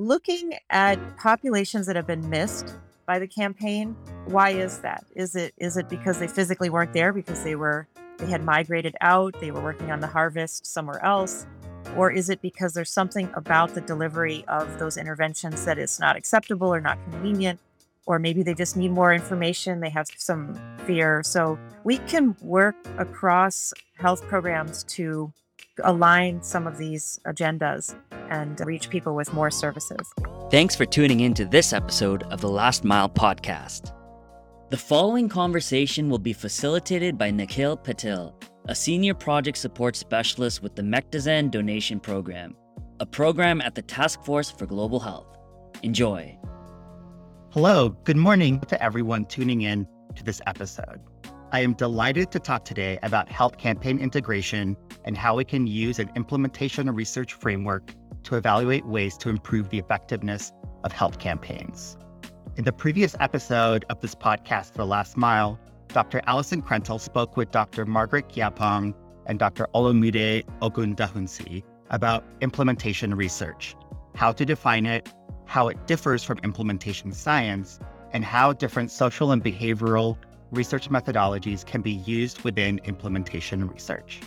looking at populations that have been missed by the campaign. Why is that? Is it is it because they physically weren't there because they were they had migrated out, they were working on the harvest somewhere else? Or is it because there's something about the delivery of those interventions that is not acceptable or not convenient? Or maybe they just need more information, they have some fear. So we can work across health programs to align some of these agendas and reach people with more services. Thanks for tuning in to this episode of the Last Mile podcast. The following conversation will be facilitated by Nikhil Patil, a senior project support specialist with the Mectizan Donation Program, a program at the Task Force for Global Health. Enjoy. Hello, good morning to everyone tuning in to this episode. I am delighted to talk today about health campaign integration and how we can use an implementation research framework to evaluate ways to improve the effectiveness of health campaigns. In the previous episode of this podcast, The Last Mile, Dr. Alison Krentel spoke with Dr. Margaret Gyapong and Dr. Olumide Ogundahunsi about implementation research, how to define it, how it differs from implementation science, and how different social and behavioral research methodologies can be used within implementation research.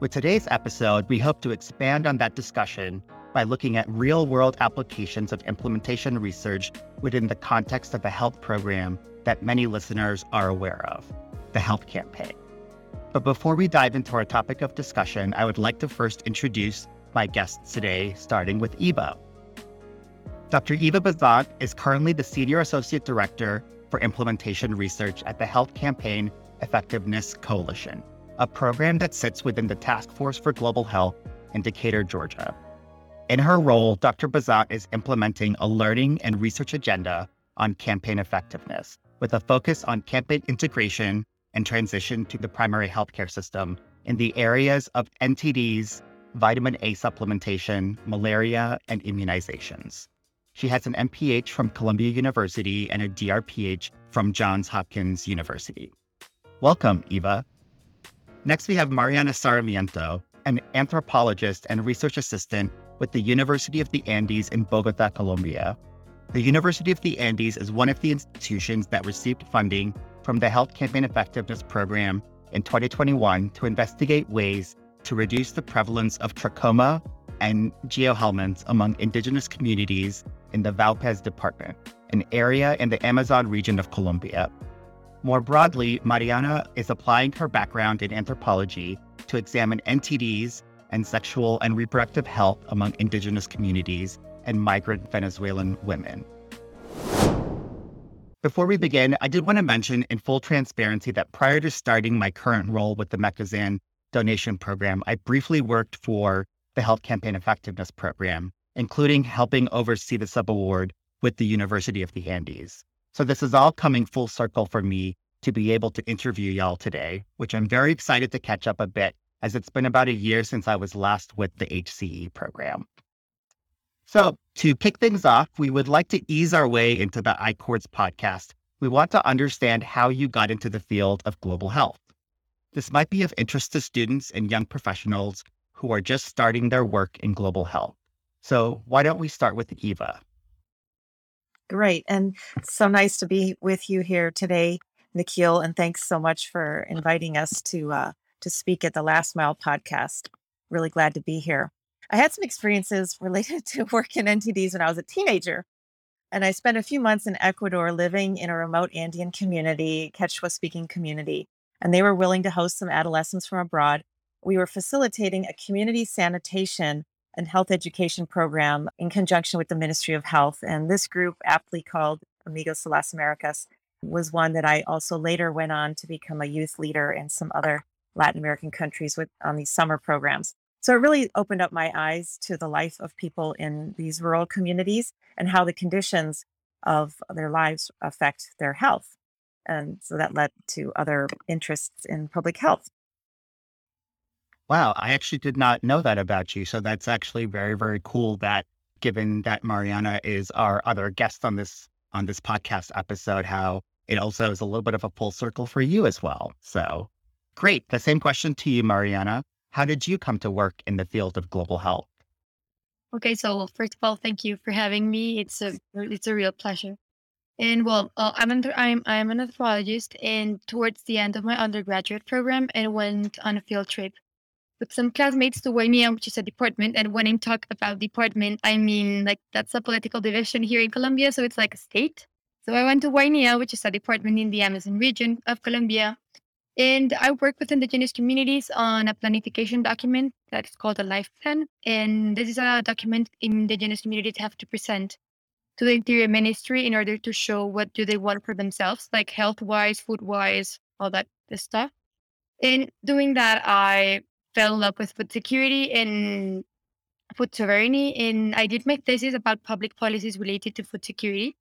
With today's episode, we hope to expand on that discussion by looking at real world applications of implementation research within the context of a health program that many listeners are aware of the Health Campaign. But before we dive into our topic of discussion, I would like to first introduce my guests today, starting with Eva. Dr. Eva Bazant is currently the Senior Associate Director for Implementation Research at the Health Campaign Effectiveness Coalition, a program that sits within the Task Force for Global Health in Decatur, Georgia. In her role, Dr. Bazant is implementing a learning and research agenda on campaign effectiveness, with a focus on campaign integration and transition to the primary healthcare system in the areas of NTDs, vitamin A supplementation, malaria, and immunizations. She has an MPH from Columbia University and a DRPH from Johns Hopkins University. Welcome, Eva. Next, we have Mariana Sarmiento, an anthropologist and research assistant with the University of the Andes in Bogota, Colombia. The University of the Andes is one of the institutions that received funding from the Health Campaign Effectiveness Program in 2021 to investigate ways to reduce the prevalence of trachoma and geohelminths among indigenous communities in the Vaupés Department, an area in the Amazon region of Colombia. More broadly, Mariana is applying her background in anthropology to examine NTDs and sexual and reproductive health among indigenous communities and migrant Venezuelan women. Before we begin, I did want to mention in full transparency that prior to starting my current role with the Mectizan donation program, I briefly worked for the Health Campaign Effectiveness Program, including helping oversee the subaward with the University of the Andes. So this is all coming full circle for me to be able to interview y'all today, which I'm very excited to catch up a bit as it's been about a year since I was last with the HCE program. So, to kick things off, we would like to ease our way into the iCHORDS podcast. We want to understand how you got into the field of global health. This might be of interest to students and young professionals who are just starting their work in global health. So, why don't we start with Eva? Great. And so nice to be with you here today, Nikhil. And thanks so much for inviting us to uh, to speak at the Last Mile podcast. Really glad to be here. I had some experiences related to work in NTDs when I was a teenager. And I spent a few months in Ecuador living in a remote Andean community, Quechua speaking community. And they were willing to host some adolescents from abroad. We were facilitating a community sanitation and health education program in conjunction with the Ministry of Health. And this group, aptly called Amigos de las Americas, was one that I also later went on to become a youth leader in some other Latin American countries with on these summer programs. So it really opened up my eyes to the life of people in these rural communities and how the conditions of their lives affect their health. And so that led to other interests in public health. Wow, I actually did not know that about you. So that's actually very, very cool that given that Mariana is our other guest on this on this podcast episode, how it also is a little bit of a full circle for you as well. So Great. The same question to you, Mariana. How did you come to work in the field of global health? Okay, so first of all, thank you for having me. It's a it's a real pleasure. And well, uh, I'm an I'm I'm an anthropologist, and towards the end of my undergraduate program, I went on a field trip with some classmates to Guainía, which is a department. And when I talk about department, I mean like that's a political division here in Colombia, so it's like a state. So I went to Guainía, which is a department in the Amazon region of Colombia, and I work with indigenous communities on a planification document that's called a life plan. And this is a document indigenous communities have to present to the interior ministry in order to show what do they want for themselves, like health wise, food wise, all that stuff. In doing that, I fell in love with food security and food sovereignty. And I did my thesis about public policies related to food security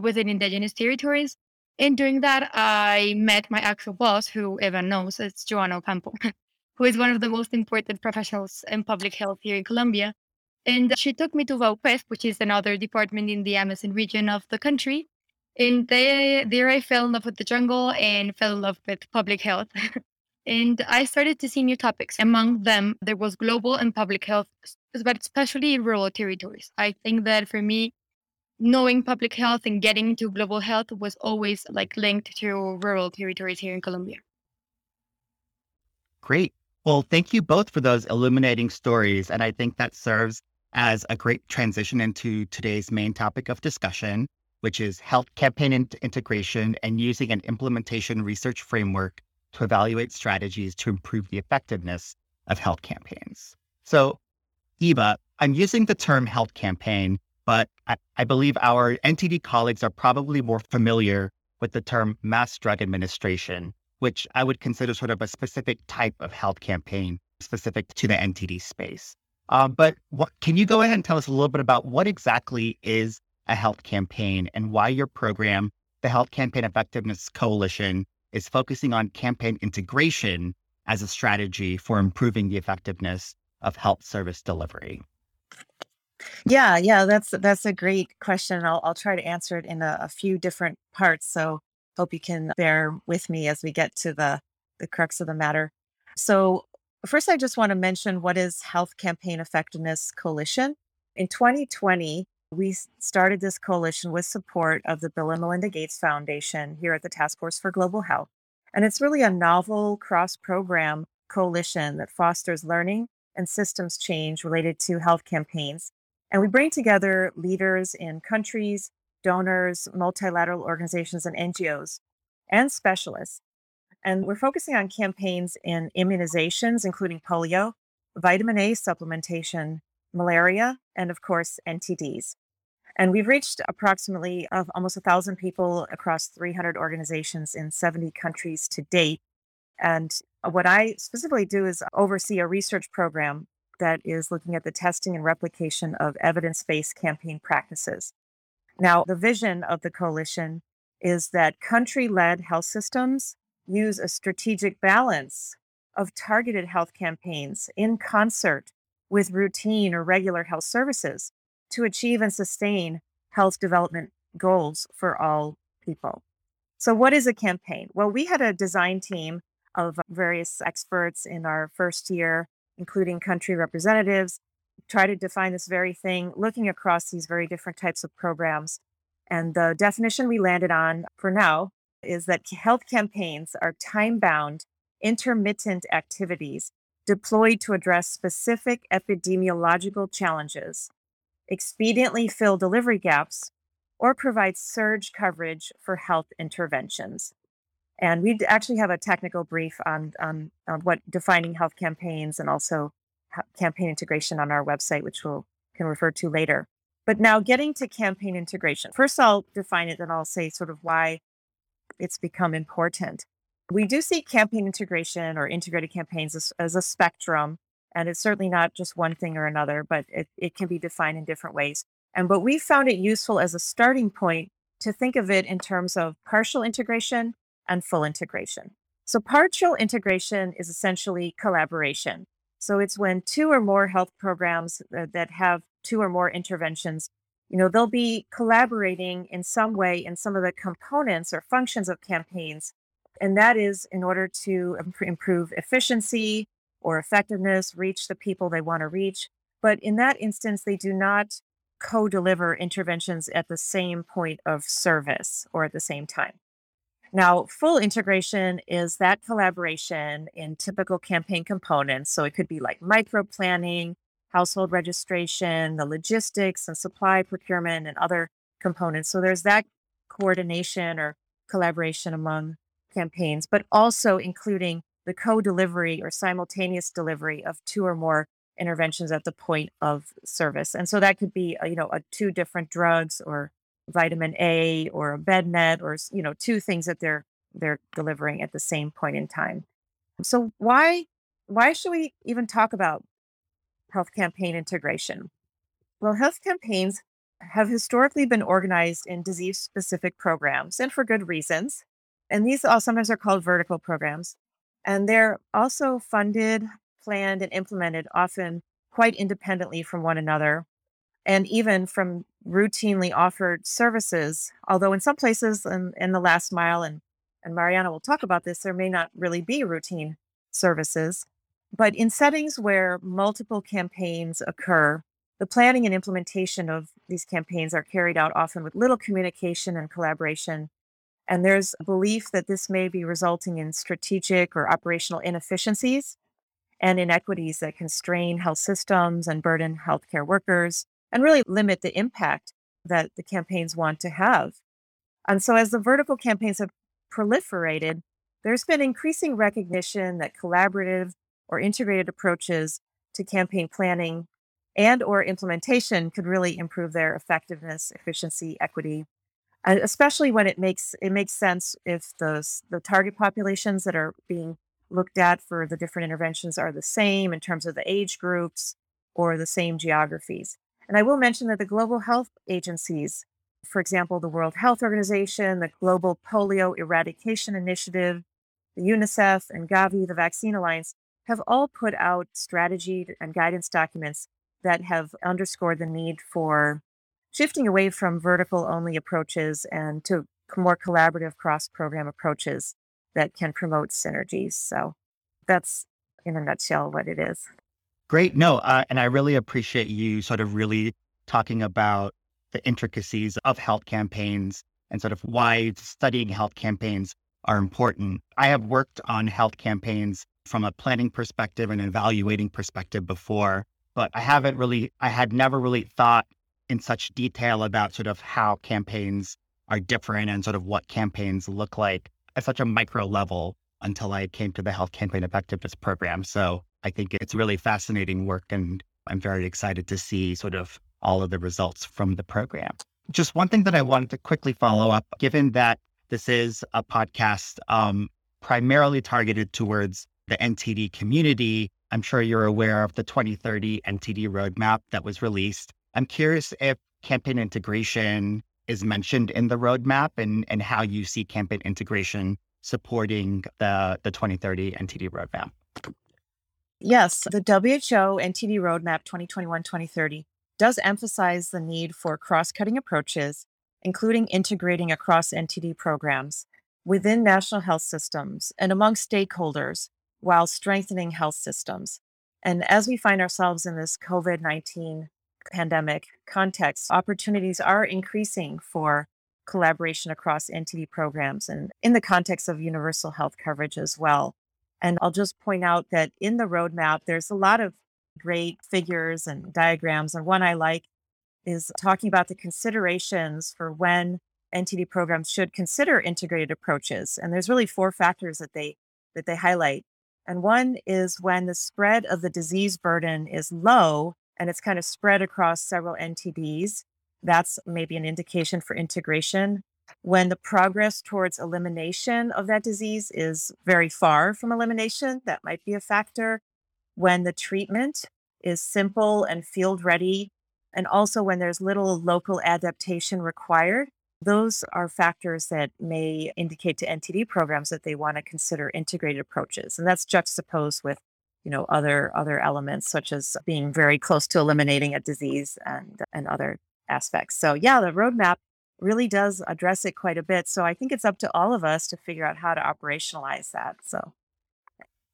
within indigenous territories. And doing that, I met my actual boss, who everyone knows, it's Joana Ocampo, who is one of the most important professionals in public health here in Colombia. And she took me to Vaupés, which is another department in the Amazon region of the country. And they, there I fell in love with the jungle and fell in love with public health. and I started to see new topics. Among them, there was global and public health, but especially in rural territories. I think that for me, knowing public health and getting to global health was always like linked to rural territories here in Colombia. Great. Well, thank you both for those illuminating stories. And I think that serves as a great transition into today's main topic of discussion, which is health campaign integration and using an implementation research framework to evaluate strategies to improve the effectiveness of health campaigns. So, Eva, I'm using the term health campaign but I, I believe our NTD colleagues are probably more familiar with the term mass drug administration, which I would consider sort of a specific type of health campaign specific to the NTD space. Um, but what, can you go ahead and tell us a little bit about what exactly is a health campaign and why your program, the Health Campaign Effectiveness Coalition, is focusing on campaign integration as a strategy for improving the effectiveness of health service delivery? Yeah, yeah, that's that's a great question. I'll I'll try to answer it in a, a few different parts. So hope you can bear with me as we get to the the crux of the matter. So first, I just want to mention what is Health Campaign Effectiveness Coalition. In 2020, we started this coalition with support of the Bill and Melinda Gates Foundation here at the Task Force for Global Health. And it's really a novel cross program coalition that fosters learning and systems change related to health campaigns and we bring together leaders in countries, donors, multilateral organizations, and NGOs, and specialists. And we're focusing on campaigns in immunizations, including polio, vitamin A supplementation, malaria, and of course, NTDs. And we've reached approximately of almost a thousand people across 300 organizations in 70 countries to date. And uh, what I specifically do is oversee a research program that is looking at the testing and replication of evidence based campaign practices. Now, the vision of the coalition is that country led health systems use a strategic balance of targeted health campaigns in concert with routine or regular health services to achieve and sustain health development goals for all people. So, what is a campaign? Well, we had a design team of various experts in our first year including country representatives, try to define this very thing, looking across these very different types of programs. And the definition we landed on for now is that health campaigns are time bound, intermittent activities deployed to address specific epidemiological challenges, expediently fill delivery gaps, or provide surge coverage for health interventions. And we actually have a technical brief on, on, on what defining health campaigns and also campaign integration on our website, which we'll can refer to later. But now getting to campaign integration. First, I'll define it and I'll say sort of why it's become important. We do see campaign integration or integrated campaigns as, as a spectrum, and it's certainly not just one thing or another, but it, it can be defined in different ways. And but we found it useful as a starting point to think of it in terms of partial integration and full integration. So, partial integration is essentially collaboration. So, it's when two or more health programs that have two or more interventions, you know, they'll be collaborating in some way in some of the components or functions of campaigns. And that is in order to improve efficiency or effectiveness, reach the people they want to reach, But in that instance, they do not co deliver interventions at the same point of service or at the same time. Now, full integration is that collaboration in typical campaign components. So it could be like micro planning, household registration, the logistics and supply procurement, and other components. So there's that coordination or collaboration among campaigns, but also including the co delivery or simultaneous delivery of two or more interventions at the point of service. And so that could be, uh, you know, a, two different drugs or vitamin A or a bed net or, you know, two things that they're they're delivering at the same point in time. So why why should we even talk about health campaign integration? Well, health campaigns have historically been organized in disease specific programs and for good reasons. And these all sometimes are called vertical programs. And they're also funded, planned, and implemented often quite independently from one another and even from routinely offered services. Although in some places in, in the last mile, and, and Mariana will talk about this, there may not really be routine services. But in settings where multiple campaigns occur, the planning and implementation of these campaigns are carried out often with little communication and collaboration. And there's a belief that this may be resulting in strategic or operational inefficiencies and inequities that constrain health systems and burden healthcare workers and really limit the impact that the campaigns want to have. And so, as the vertical campaigns have proliferated, there's been increasing recognition that collaborative or integrated approaches to campaign planning and or implementation could really improve their effectiveness, efficiency, equity, especially when it makes it makes sense if those the target populations that are being looked at for the different interventions are the same in terms of the age groups or the same geographies. And I will mention that the global health agencies, for example, the World Health Organization, the Global Polio Eradication Initiative, the UNICEF, and Gavi, the Vaccine Alliance, have all put out strategy and guidance documents that have underscored the need for shifting away from vertical only approaches and to more collaborative cross program approaches that can promote synergies. So that's in a nutshell what it is. Great. No, uh, and I really appreciate you sort of really talking about the intricacies of health campaigns and sort of why studying health campaigns are important. I have worked on health campaigns from a planning perspective and evaluating perspective before but I haven't really, I had never really thought in such detail about sort of how campaigns are different and sort of what campaigns look like at such a micro level until I came to the Health Campaign Effectiveness Program. So I think it's really fascinating work and I'm very excited to see sort of all of the results from the program. Just one thing that I wanted to quickly follow up, given that this is a podcast um, primarily targeted towards the NTD community, I'm sure you're aware of the 2030 NTD roadmap that was released. I'm curious if campaign integration is mentioned in the roadmap and, and how you see campaign integration supporting the, the 2030 NTD roadmap. Yes, the WHO NTD roadmap 2021 2030 does emphasize the need for cross cutting approaches, including integrating across NTD programs within national health systems and among stakeholders while strengthening health systems. And as we find ourselves in this COVID 19 pandemic context, opportunities are increasing for collaboration across NTD programs and in the context of universal health coverage as well. And I'll just point out that in the roadmap, there's a lot of great figures and diagrams. And one I like is talking about the considerations for when NTD programs should consider integrated approaches. And there's really four factors that they that they highlight. And one is when the spread of the disease burden is low and it's kind of spread across several NTDs. That's maybe an indication for integration. When the progress towards elimination of that disease is very far from elimination, that might be a factor. When the treatment is simple and field ready, and also when there's little local adaptation required, those are factors that may indicate to NTD programs that they want to consider integrated approaches. And that's juxtaposed with, you know, other other elements such as being very close to eliminating a disease and and other aspects. So yeah, the roadmap really does address it quite a bit. So I think it's up to all of us to figure out how to operationalize that. So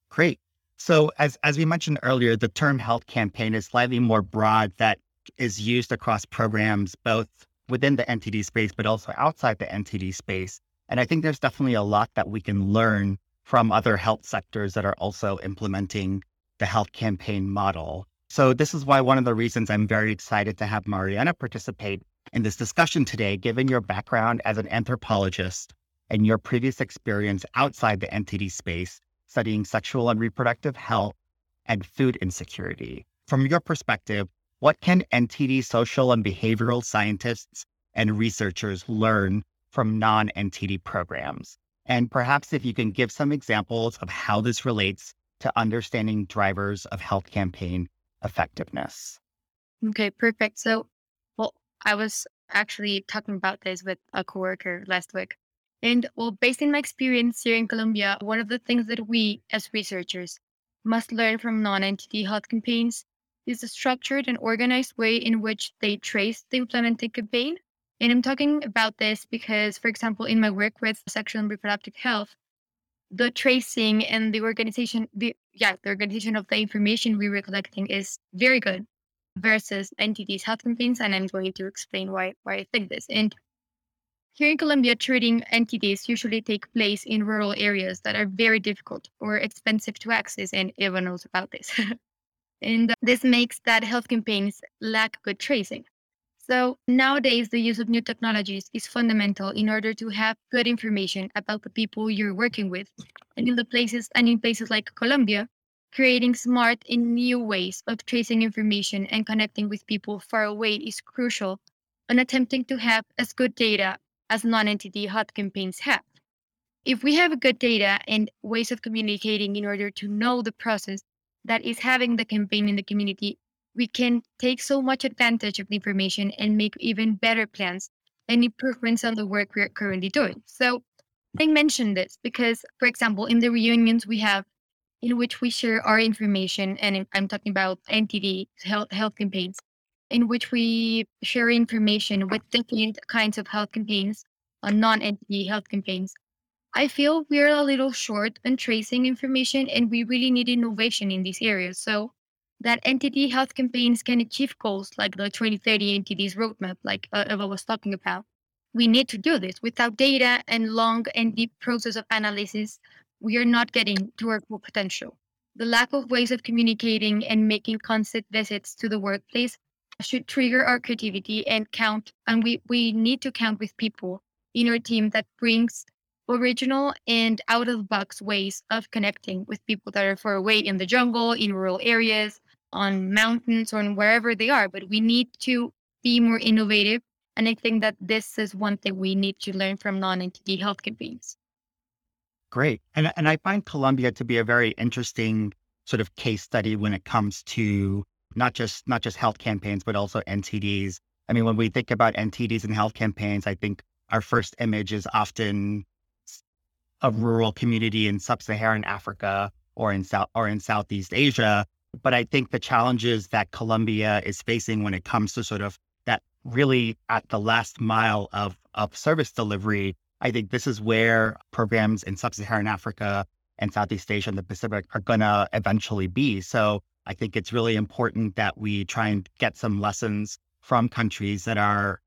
great. So as as we mentioned earlier, the term health campaign is slightly more broad that is used across programs both within the NTD space but also outside the NTD space. And I think there's definitely a lot that we can learn from other health sectors that are also implementing the health campaign model. So this is why one of the reasons I'm very excited to have Mariana participate in this discussion today, given your background as an anthropologist and your previous experience outside the NTD space studying sexual and reproductive health and food insecurity. From your perspective, what can NTD social and behavioral scientists and researchers learn from non NTD programs? And perhaps if you can give some examples of how this relates to understanding drivers of health campaign effectiveness. Okay, perfect. So, well, I was actually talking about this with a coworker last week. And well, based in my experience here in Colombia, one of the things that we as researchers must learn from non NTD health campaigns is the structured and organized way in which they trace the implemented campaign. And I'm talking about this because, for example, in my work with sexual and reproductive health, the tracing and the organization, the yeah, the organization of the information we were collecting is very good versus NTD's health campaigns, and I'm going to explain why why I think this. And here in Colombia, treating NTDs usually take place in rural areas that are very difficult or expensive to access, and everyone knows about this. and this makes that health campaigns lack good tracing. So nowadays, the use of new technologies is fundamental in order to have good information about the people you're working with. And in the places and in places like Colombia, creating smart and new ways of tracing information and connecting with people far away is crucial and attempting to have as good data as non-NTD hot campaigns have. If we have good data and ways of communicating in order to know the process that is having the campaign in the community, we can take so much advantage of the information and make even better plans and improvements on the work we're currently doing. So I mentioned this because, for example, in the reunions we have in which we share our information, and I'm talking about NTD health, health campaigns, in which we share information with different kinds of health campaigns uh, on non-NTD health campaigns. I feel we're a little short on tracing information and we really need innovation in these areas. So that NTD health campaigns can achieve goals like the 2030 NTD's roadmap, like uh, Eva was talking about. We need to do this. Without data and long and deep process of analysis, we are not getting to our full potential. The lack of ways of communicating and making constant visits to the workplace should trigger our creativity and count. And we, we need to count with people in our team that brings original and out of box ways of connecting with people that are far away in the jungle, in rural areas, on mountains or wherever they are, but we need to be more innovative. And I think that this is one thing we need to learn from non-NTD health campaigns. Great. And, and I find Colombia to be a very interesting sort of case study when it comes to not just not just health campaigns, but also NTDs. I mean, when we think about NTDs and health campaigns, I think our first image is often a rural community in sub-Saharan Africa or in South or in Southeast Asia but I think the challenges that Colombia is facing when it comes to sort of that really at the last mile of, of service delivery, I think this is where programs in sub Saharan Africa and Southeast Asia and the Pacific are going to eventually be. So I think it's really important that we try and get some lessons from countries that are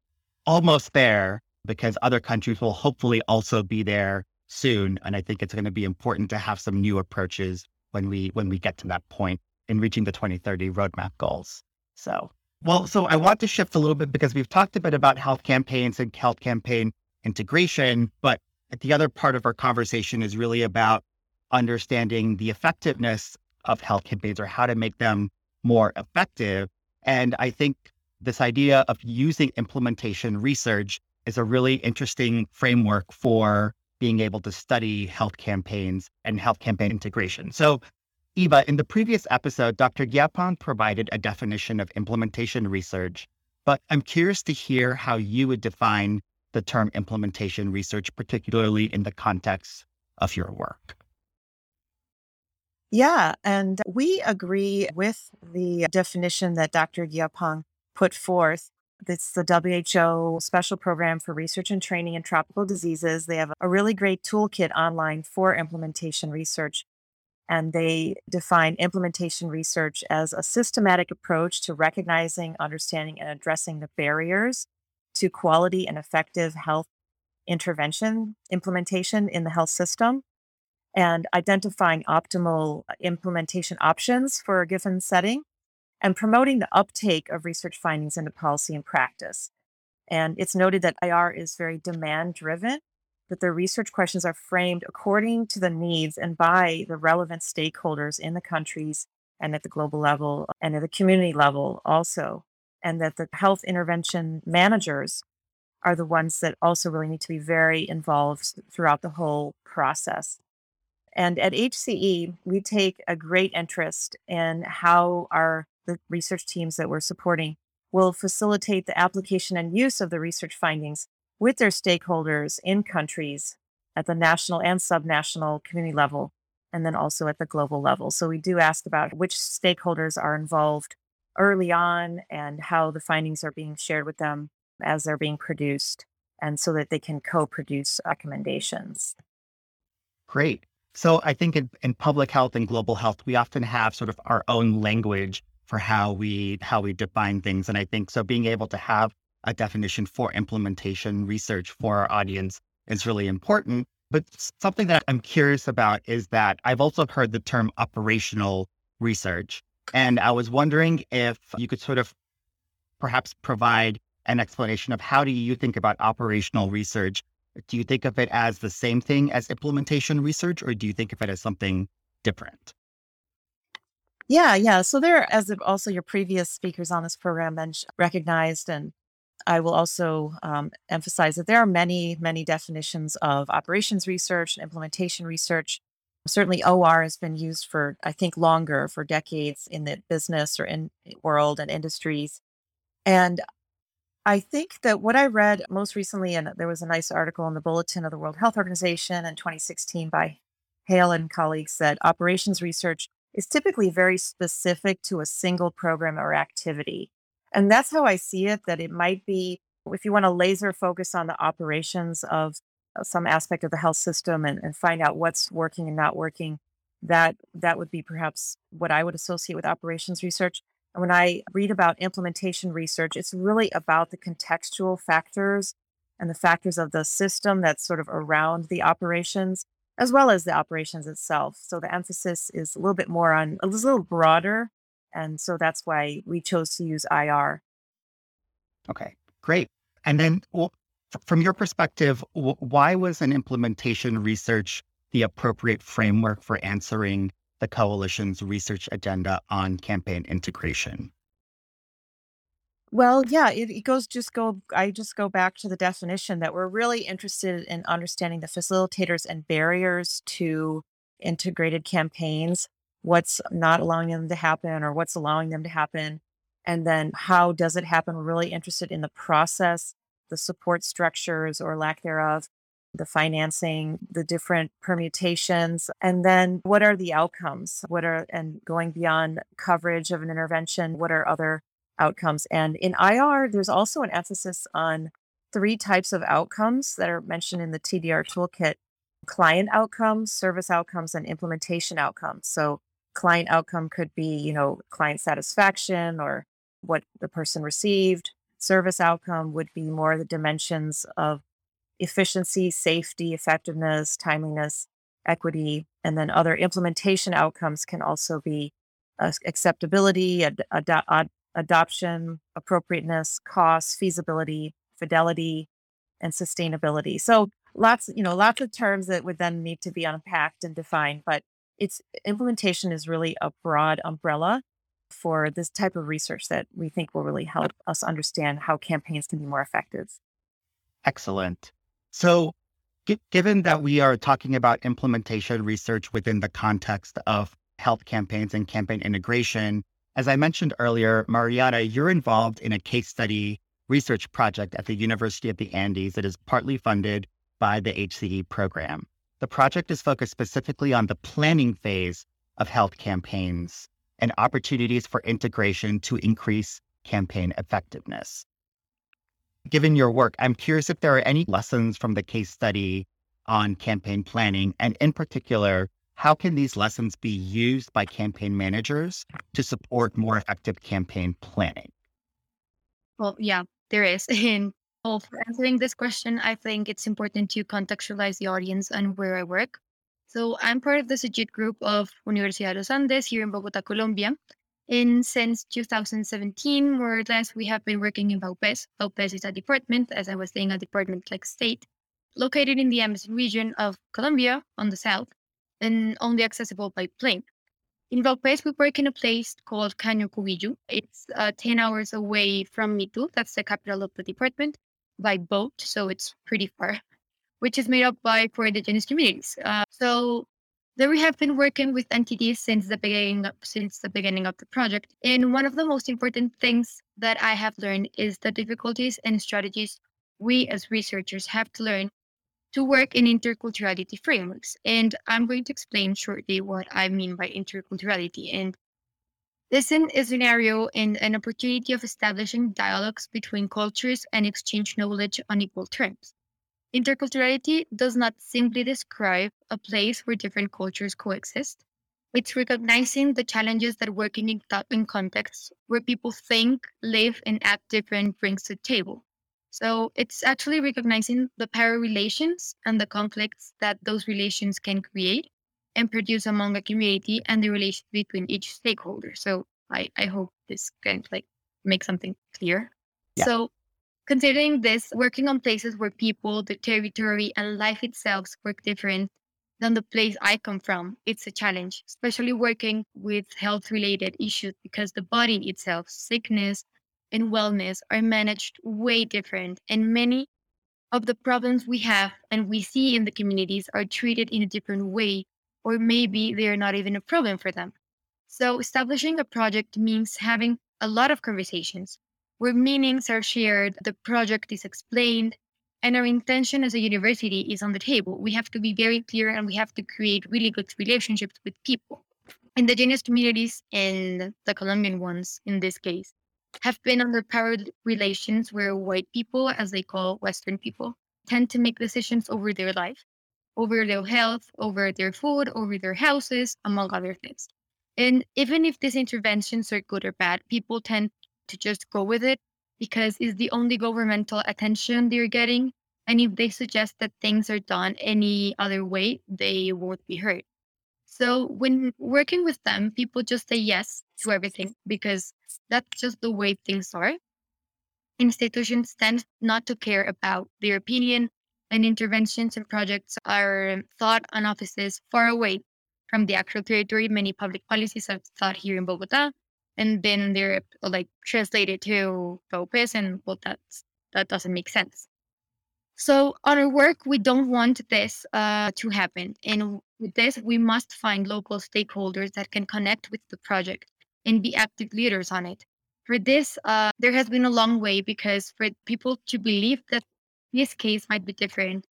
almost there because other countries will hopefully also be there soon. And I think it's going to be important to have some new approaches when we when we get to that point in reaching the 2030 roadmap goals. So, well, so I want to shift a little bit because we've talked a bit about health campaigns and health campaign integration, but the other part of our conversation is really about understanding the effectiveness of health campaigns or how to make them more effective. And I think this idea of using implementation research is a really interesting framework for being able to study health campaigns and health campaign integration. So Eva, in the previous episode, Dr. Gyapong provided a definition of implementation research, but I'm curious to hear how you would define the term implementation research, particularly in the context of your work. Yeah, and we agree with the definition that Dr. Gyapong put forth. It's the WHO Special Program for Research and Training in Tropical Diseases. They have a really great toolkit online for implementation research And they define implementation research as a systematic approach to recognizing, understanding, and addressing the barriers to quality and effective health intervention implementation in the health system and identifying optimal uh, implementation options for a given setting and promoting the uptake of research findings into policy and practice. And it's noted that IR is very demand driven, that the research questions are framed according to the needs and by the relevant stakeholders in the countries and at the global level and at the community level also. And that the health intervention managers are the ones that also really need to be very involved throughout the whole process. And at HCE, we take a great interest in how our the research teams that we're supporting will facilitate the application and use of the research findings with their stakeholders in countries at the national and subnational community level, and then also at the global level. So we do ask about which stakeholders are involved early on and how the findings are being shared with them as they're being produced, and so that they can co produce recommendations. Great. So I think in, in public health and global health, we often have sort of our own language for how we how we define things. And I think so being able to have a definition for implementation research for our audience is really important. But something that I'm curious about is that I've also heard the term operational research. And I was wondering if you could sort of perhaps provide an explanation of how do you think about operational research? Do you think of it as the same thing as implementation research, or do you think of it as something different? Yeah, yeah. So there, as also your previous speakers on this program mentioned, recognized, and I will also um, emphasize that there are many, many definitions of operations research and implementation research. Certainly, OR has been used for, I think, longer, for decades in the business or in world and industries. And I think that what I read most recently, and there was a nice article in the Bulletin of the World Health Organization in 2016 by Hale and colleagues, that operations research is typically very specific to a single program or activity. And that's how I see it that it might be, if you want to laser focus on the operations of uh, some aspect of the health system and, and find out what's working and not working, that that would be perhaps what I would associate with operations research. And when I read about implementation research, it's really about the contextual factors and the factors of the system that's sort of around the operations as well as the operations itself. So the emphasis is a little bit more on a little broader. And so that's why we chose to use IR. Okay, great. And then well, from your perspective, why was an implementation research the appropriate framework for answering the coalition's research agenda on campaign integration? Well, yeah, it, it goes just go. I just go back to the definition that we're really interested in understanding the facilitators and barriers to integrated campaigns, what's not allowing them to happen or what's allowing them to happen, and then how does it happen. We're really interested in the process, the support structures or lack thereof, the financing, the different permutations, and then what are the outcomes? What are, and going beyond coverage of an intervention, what are other outcomes. And in IR, there's also an emphasis on three types of outcomes that are mentioned in the TDR toolkit client outcomes, service outcomes, and implementation outcomes. So, client outcome could be, you know, client satisfaction or what the person received. Service outcome would be more the dimensions of efficiency, safety, effectiveness, timeliness, equity, and then other implementation outcomes can also be uh, acceptability, ad- ad- adoption, appropriateness, cost, feasibility, fidelity, and sustainability. So lots, you know, lots of terms that would then need to be unpacked and defined, but its implementation is really a broad umbrella for this type of research that we think will really help us understand how campaigns can be more effective. Excellent. So, g- given that we are talking about implementation research within the context of health campaigns and campaign integration, as I mentioned earlier, Mariana, you're involved in a case study research project at the University of the Andes that is partly funded by the HCE program. The project is focused specifically on the planning phase of health campaigns and opportunities for integration to increase campaign effectiveness. Given your work, I'm curious if there are any lessons from the case study on campaign planning, and in particular, how can these lessons be used by campaign managers to support more effective campaign planning? Well, yeah, there is. And well, for answering this question, I think it's important to contextualize the audience and where I work. So I'm part of the SIGIT group of Universidad de los Andes here in Bogota, Colombia. And since 2017, more or less, we have been working in Vaupés. Vaupés is a department, as I was saying, a department like state, located in the Amazon region of Colombia on the south and only accessible by plane. In Vaupés, we work in a place called Caño Cubillo. It's uh, 10 hours away from Mitu, that's the capital of the department, by boat, so it's pretty far, which is made up by four indigenous communities. Uh, so there we have been working with entities since the beginning of, since the beginning of the project. And one of the most important things that I have learned is the difficulties and strategies we as researchers have to learn to work in interculturality frameworks. And I'm going to explain shortly what I mean by interculturality. And this is a scenario and an opportunity of establishing dialogues between cultures and exchange knowledge on equal terms. Interculturality does not simply describe a place where different cultures coexist. It's recognizing the challenges that working in, in contexts where people think, live, and act different brings to the table. So it's actually recognizing the power relations and the conflicts that those relations can create and produce among a community and the relation between each stakeholder. So I, I hope this can like make something clear. Yeah. So considering this, working on places where people, the territory, and life itself work different than the place I come from, it's a challenge, especially working with health related issues because the body itself, sickness, and wellness are managed way different. And many of the problems we have and we see in the communities are treated in a different way, or maybe they are not even a problem for them. So, establishing a project means having a lot of conversations where meanings are shared, the project is explained, and our intention as a university is on the table. We have to be very clear and we have to create really good relationships with people. Indigenous communities and the Colombian ones in this case have been under power relations where white people, as they call Western people, tend to make decisions over their life, over their health, over their food, over their houses, among other things. And even if these interventions are good or bad, people tend to just go with it because it's the only governmental attention they're getting. And if they suggest that things are done any other way, they won't be heard. So when working with them, people just say yes to everything because that's just the way things are. Institutions tend not to care about their opinion, and interventions and projects are thought on offices far away from the actual territory. Many public policies are thought here in Bogota, and then they're like translated to Vaupés, and well, that's that doesn't make sense. So on our work, we don't want this uh, to happen. And with this, we must find local stakeholders that can connect with the project and be active leaders on it. For this, uh, there has been a long way because for people to believe that this case might be different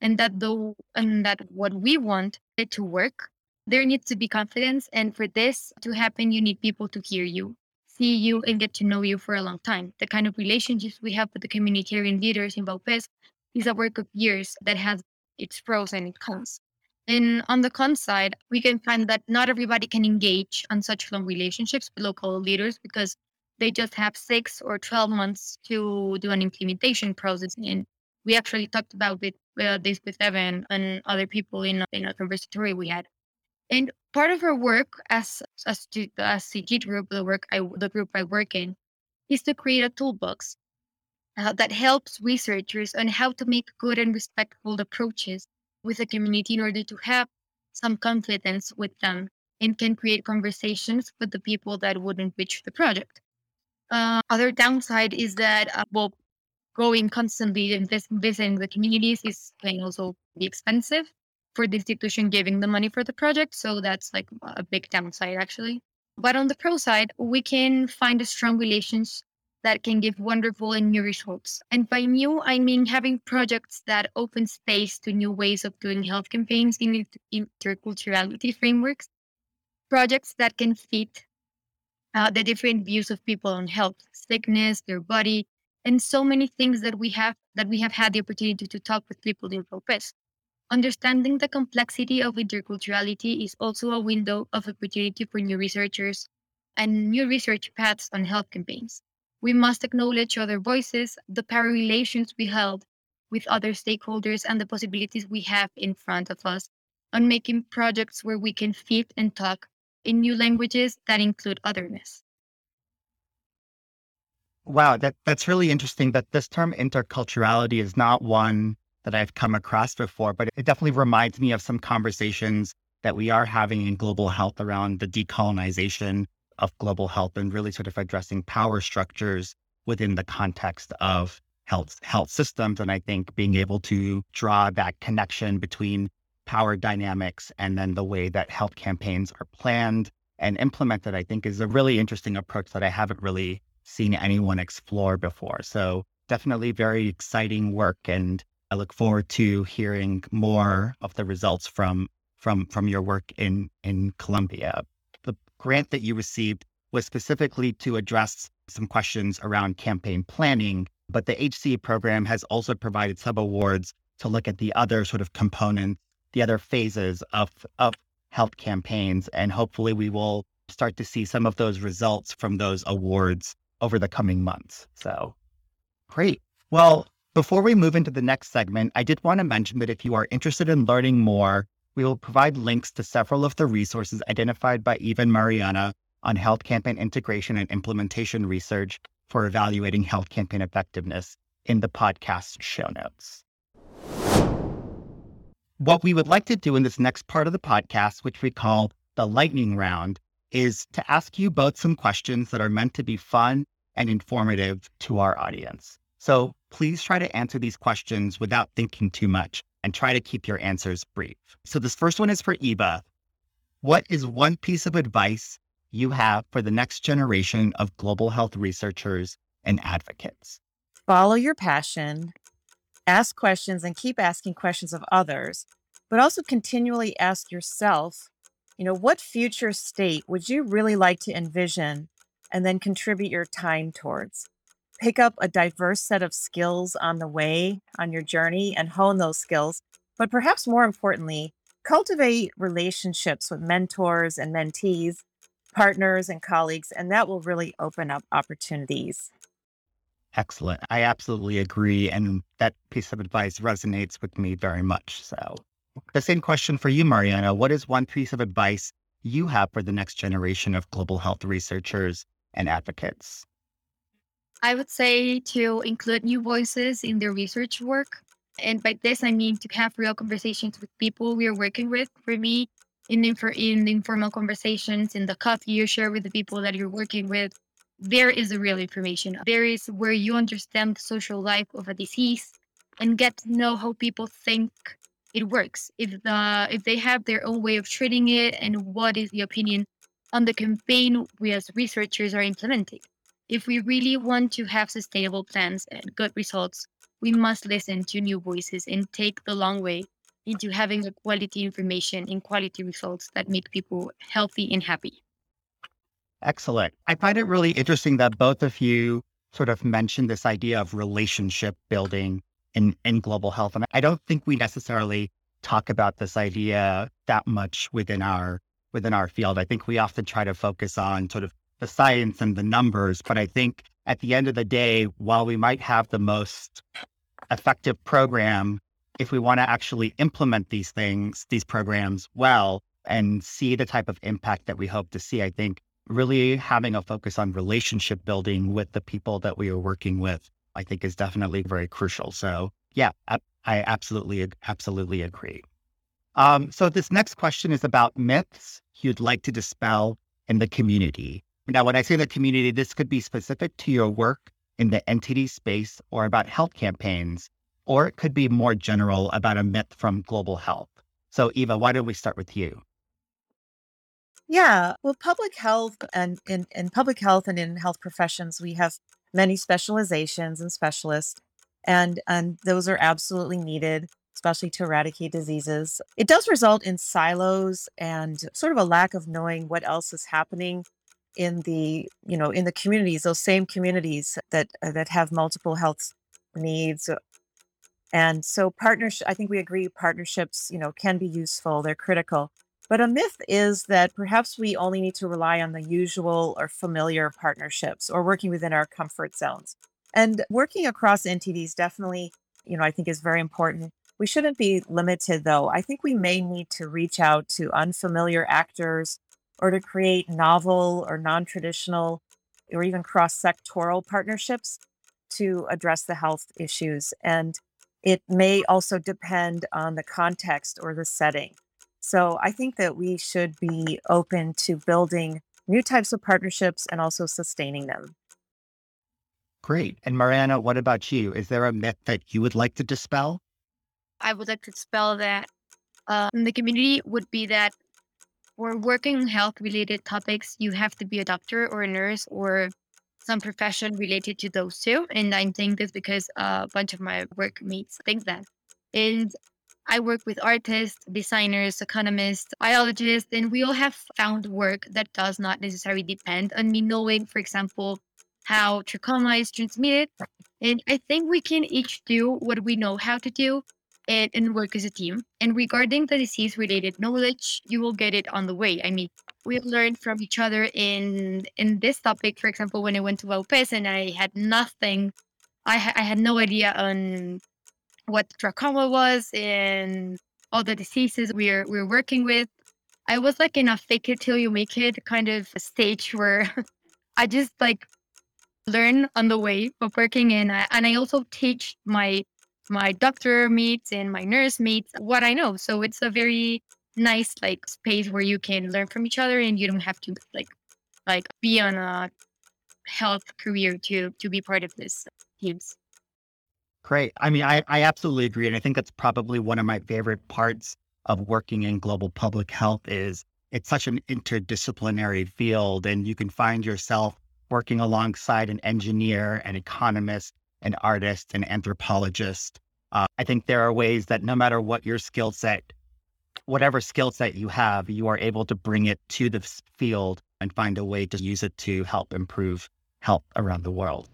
and that though and that what we want it to work, there needs to be confidence. And for this to happen, you need people to hear you, see you, and get to know you for a long time. The kind of relationships we have with the communitarian leaders in Vaupés is a work of years that has its pros and its cons. And on the con side, we can find that not everybody can engage on such long relationships with local leaders because they just have six or 12 months to do an implementation process. And we actually talked about it, uh, this with Evan and other people in, in a conversatory we had. And part of our work as as, as CG group, the work I the group I work in, is to create a toolbox uh, that helps researchers on how to make good and respectful approaches with the community in order to have some confidence with them and can create conversations with the people that wouldn't reach the project. Uh, other downside is that uh, well, going constantly and visiting the communities is can also be expensive for the institution giving the money for the project. So that's like a big downside actually. But on the pro side, we can find a strong relations that can give wonderful and new results. And by new, I mean having projects that open space to new ways of doing health campaigns in interculturality frameworks, projects that can fit uh, the different views of people on health, sickness, their body, and so many things that we have that we have had the opportunity to talk with people in Vaupés. Understanding the complexity of interculturality is also a window of opportunity for new researchers and new research paths on health campaigns. We must acknowledge other voices, the power relations we held with other stakeholders, and the possibilities we have in front of us on making projects where we can fit and talk in new languages that include otherness. Wow, that, that's really interesting that this term interculturality is not one that I've come across before, but it definitely reminds me of some conversations that we are having in global health around the decolonization of global health and really sort of addressing power structures within the context of health health systems. And I think being able to draw that connection between power dynamics and then the way that health campaigns are planned and implemented, I think is a really interesting approach that I haven't really seen anyone explore before. So definitely very exciting work. And I look forward to hearing more of the results from from from your work in in Colombia. The grant that you received was specifically to address some questions around campaign planning, but the HC program has also provided sub awards to look at the other sort of components, the other phases of of health campaigns, and hopefully we will start to see some of those results from those awards over the coming months. So great. Well, before we move into the next segment, I did want to mention that if you are interested in learning more, we will provide links to several of the resources identified by Eva and Mariana on health campaign integration and implementation research for evaluating health campaign effectiveness in the podcast show notes. What we would like to do in this next part of the podcast, which we call the lightning round, is to ask you both some questions that are meant to be fun and informative to our audience. So please try to answer these questions without thinking too much and try to keep your answers brief. So this first one is for Eva. What is one piece of advice you have for the next generation of global health researchers and advocates? Follow your passion, ask questions, and keep asking questions of others, but also continually ask yourself you know, what future state would you really like to envision and then contribute your time towards? Pick up a diverse set of skills on the way on your journey and hone those skills. But perhaps more importantly, cultivate relationships with mentors and mentees, partners and colleagues, and that will really open up opportunities. Excellent. I absolutely agree. And that piece of advice resonates with me very much. So the same question for you, Mariana. What is one piece of advice you have for the next generation of global health researchers and advocates? I would say to include new voices in their research work. And by this, I mean to have real conversations with people we are working with. For me, in, infor- in informal conversations, in the coffee you share with the people that you're working with, there is the real information. There is where you understand the social life of a disease and get to know how people think it works. If the if they have their own way of treating it and what is the opinion on the campaign we as researchers are implementing. If we really want to have sustainable plans and good results we must listen to new voices and take the long way into having a quality information and quality results that make people healthy and happy. Excellent. I find it really interesting that both of you sort of mentioned this idea of relationship building in, in global health. And I don't think we necessarily talk about this idea that much within our within our field. I think we often try to focus on sort of the science and the numbers, but I think at the end of the day, while we might have the most effective program, if we want to actually implement these things, these programs well, and see the type of impact that we hope to see, I think really having a focus on relationship building with the people that we are working with I think is definitely very crucial. So yeah, I, absolutely, absolutely agree. Um, so this next question is about myths you'd like to dispel in the community. Now, when I say the community, this could be specific to your work in the NTD space or about health campaigns, or it could be more general about a myth from global health. So, Eva, why don't we start with you? Yeah, well, public health and in, in public health and in health professions, we have many specializations and specialists, and and those are absolutely needed, especially to eradicate diseases. It does result in silos and sort of a lack of knowing what else is happening in the you know in the communities, those same communities that uh, that have multiple health needs And so partnership, I think we agree partnerships, you know, can be useful. They're critical. But a myth is that perhaps we only need to rely on the usual or familiar partnerships or working within our comfort zones. And working across NTDs definitely, you know, I think is very important. We shouldn't be limited though. I think we may need to reach out to unfamiliar actors or to create novel or non traditional or even cross sectoral partnerships to address the health issues. And it may also depend on the context or the setting. So I think that we should be open to building new types of partnerships and also sustaining them. Great. And Mariana, what about you? Is there a myth that you would like to dispel? I would like to dispel that uh, in the community would be that for working health related topics, you have to be a doctor or a nurse or some profession related to those two. And I think this because a bunch of my workmates think that. And I work with artists, designers, economists, biologists, and we all have found work that does not necessarily depend on me knowing, for example, how trachoma is transmitted. And I think we can each do what we know how to do and, and work as a team. And regarding the disease related knowledge, you will get it on the way. I mean, we've learned from each other in in this topic. For example, when I went to Vaupés and I had nothing, I, ha- I had no idea on what trachoma was and all the diseases we're we're working with. I was like in a fake it till you make it kind of stage where I just like learn on the way of working in, and I also teach my my doctor mates and my nurse mates what I know. So it's a very nice like space where you can learn from each other and you don't have to like like be on a health career to to be part of this teams. Great. I mean, I, I absolutely agree. And I think that's probably one of my favorite parts of working in global public health is it's such an interdisciplinary field and you can find yourself working alongside an engineer, an economist, an artist, an anthropologist. Uh, I think there are ways that no matter what your skill set, whatever skill set you have, you are able to bring it to the field and find a way to use it to help improve health around the world.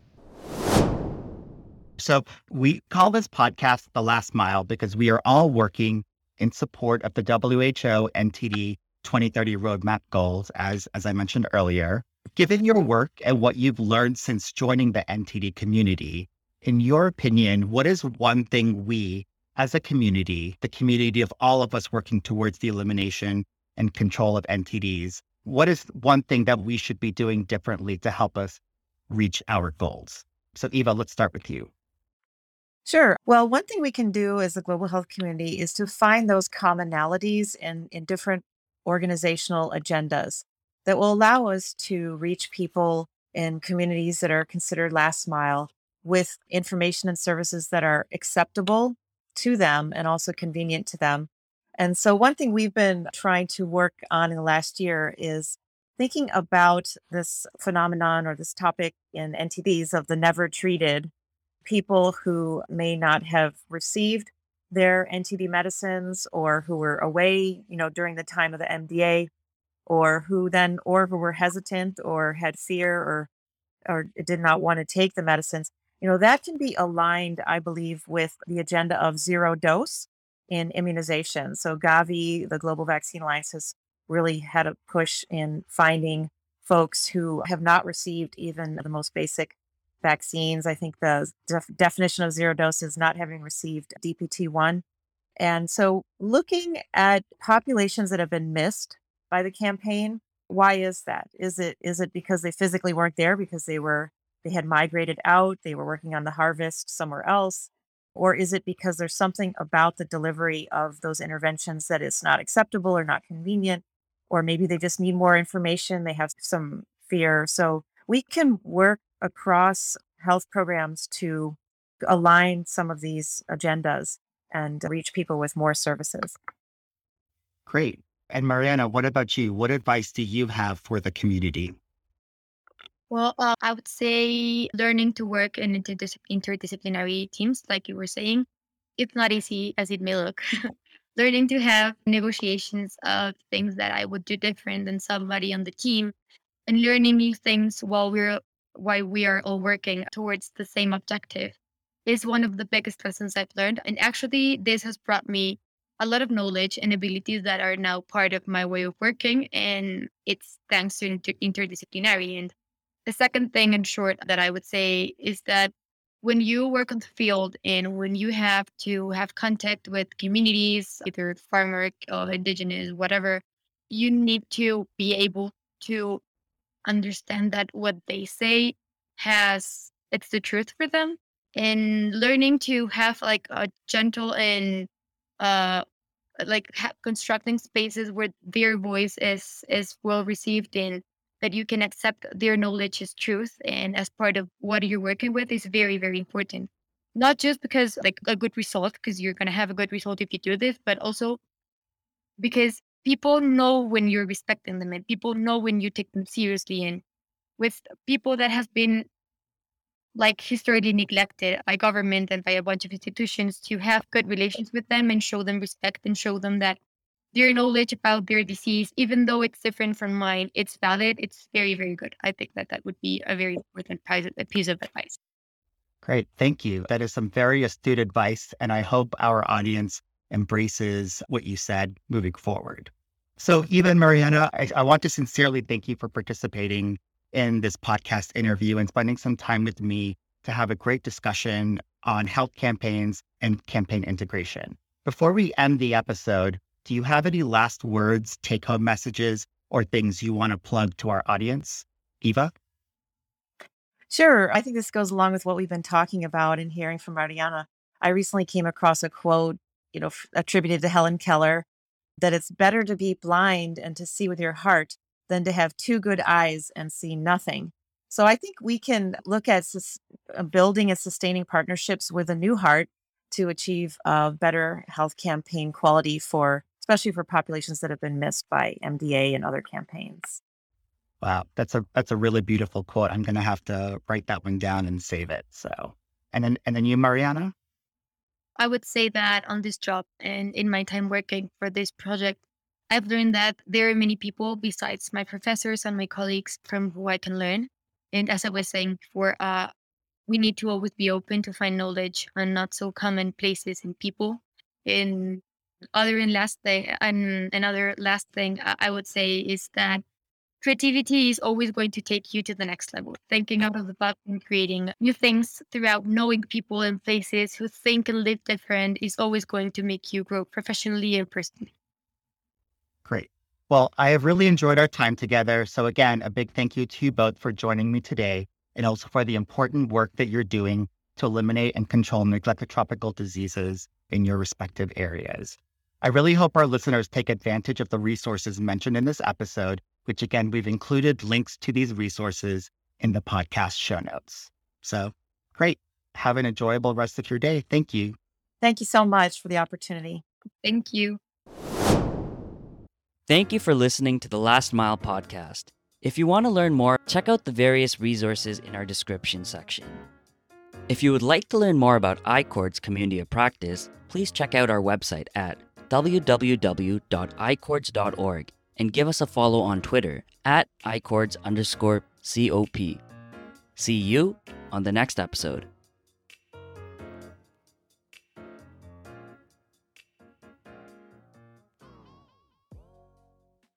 So we call this podcast The Last Mile because we are all working in support of the WHO NTD 2030 roadmap goals, as, as I mentioned earlier. Given your work and what you've learned since joining the NTD community, in your opinion, what is one thing we as a community, the community of all of us working towards the elimination and control of NTDs, what is one thing that we should be doing differently to help us reach our goals? So, Eva, let's start with you. Sure. Well, one thing we can do as a global health community is to find those commonalities in, in different organizational agendas that will allow us to reach people in communities that are considered last mile with information and services that are acceptable to them and also convenient to them. And so, one thing we've been trying to work on in the last year is thinking about this phenomenon or this topic in NTDs of the never treated people who may not have received their NTD medicines or who were away, you know, during the time of the MDA or who then or who were hesitant or had fear or or did not want to take the medicines you know that can be aligned i believe with the agenda of zero dose in immunization. So Gavi the global vaccine alliance has really had a push in finding folks who have not received even the most basic vaccines i think the def- definition of zero dose is not having received dpt-1 and so looking at populations that have been missed by the campaign. Why is that? Is it is it because they physically weren't there because they were they had migrated out, they were working on the harvest somewhere else? Or is it because there's something about the delivery of those interventions that is not acceptable or not convenient? Or maybe they just need more information, they have some fear. So we can work across health programs to align some of these agendas and reach people with more services. Great. And Mariana, what about you? What advice do you have for the community? Well, uh, I would say learning to work in interdis- interdisciplinary teams, like you were saying, it's not easy as it may look. learning to have negotiations of things that I would do different than somebody on the team, and learning new things while we're while we are all working towards the same objective. is one of the biggest lessons I've learned. And actually, this has brought me a lot of knowledge and abilities that are now part of my way of working. And it's thanks to inter- interdisciplinary. And the second thing, in short, that I would say is that when you work on the field and when you have to have contact with communities, either farmer or indigenous, whatever, you need to be able to understand that what they say has it's the truth for them and learning to have like a gentle and uh like ha- constructing spaces where their voice is is well received and that you can accept their knowledge as truth and as part of what you're working with is very very important. Not just because like a good result because you're going to have a good result if you do this but also because people know when you're respecting them and people know when you take them seriously and with people that have been like historically neglected by government and by a bunch of institutions to have good relations with them and show them respect and show them that their knowledge about their disease, even though it's different from mine, it's valid. It's very, very good. I think that that would be a very important piece of advice. Great. Thank you. That is some very astute advice. And I hope our audience embraces what you said moving forward. So, Eva and Mariana, I, I want to sincerely thank you for participating in this podcast interview and spending some time with me to have a great discussion on health campaigns and campaign integration. Before we end the episode, do you have any last words, take home messages, or things you want to plug to our audience? Eva? Sure. I think this goes along with what we've been talking about and hearing from Mariana. I recently came across a quote, you know, attributed to Helen Keller that it's better to be blind and to see with your heart than to have two good eyes and see nothing. So I think we can look at sus- uh, building and sustaining partnerships with a new heart to achieve a better health campaign quality for especially for populations that have been missed by MDA and other campaigns. Wow, that's a that's a really beautiful quote. I'm going to have to write that one down and save it. So, and then and then you, Mariana. I would say that on this job and in my time working for this project, I've learned that there are many people besides my professors and my colleagues from who I can learn. And as I was saying before, uh, we need to always be open to find knowledge on not so common places and people. And other and last thing, and another last thing I would say is that creativity is always going to take you to the next level. Thinking out of the box and creating new things throughout knowing people and places who think and live different is always going to make you grow professionally and personally. Great. Well, I have really enjoyed our time together. So, again, a big thank you to you both for joining me today and also for the important work that you're doing to eliminate and control neglected tropical diseases in your respective areas. I really hope our listeners take advantage of the resources mentioned in this episode, which again, we've included links to these resources in the podcast show notes. So, great. Have an enjoyable rest of your day. Thank you. Thank you so much for the opportunity. Thank you. Thank you for listening to the Last Mile podcast. If you want to learn more, check out the various resources in our description section. If you would like to learn more about iCHORDS community of practice, please check out our website at www.ichords.org and give us a follow on Twitter at ichords underscore COP. See you on the next episode.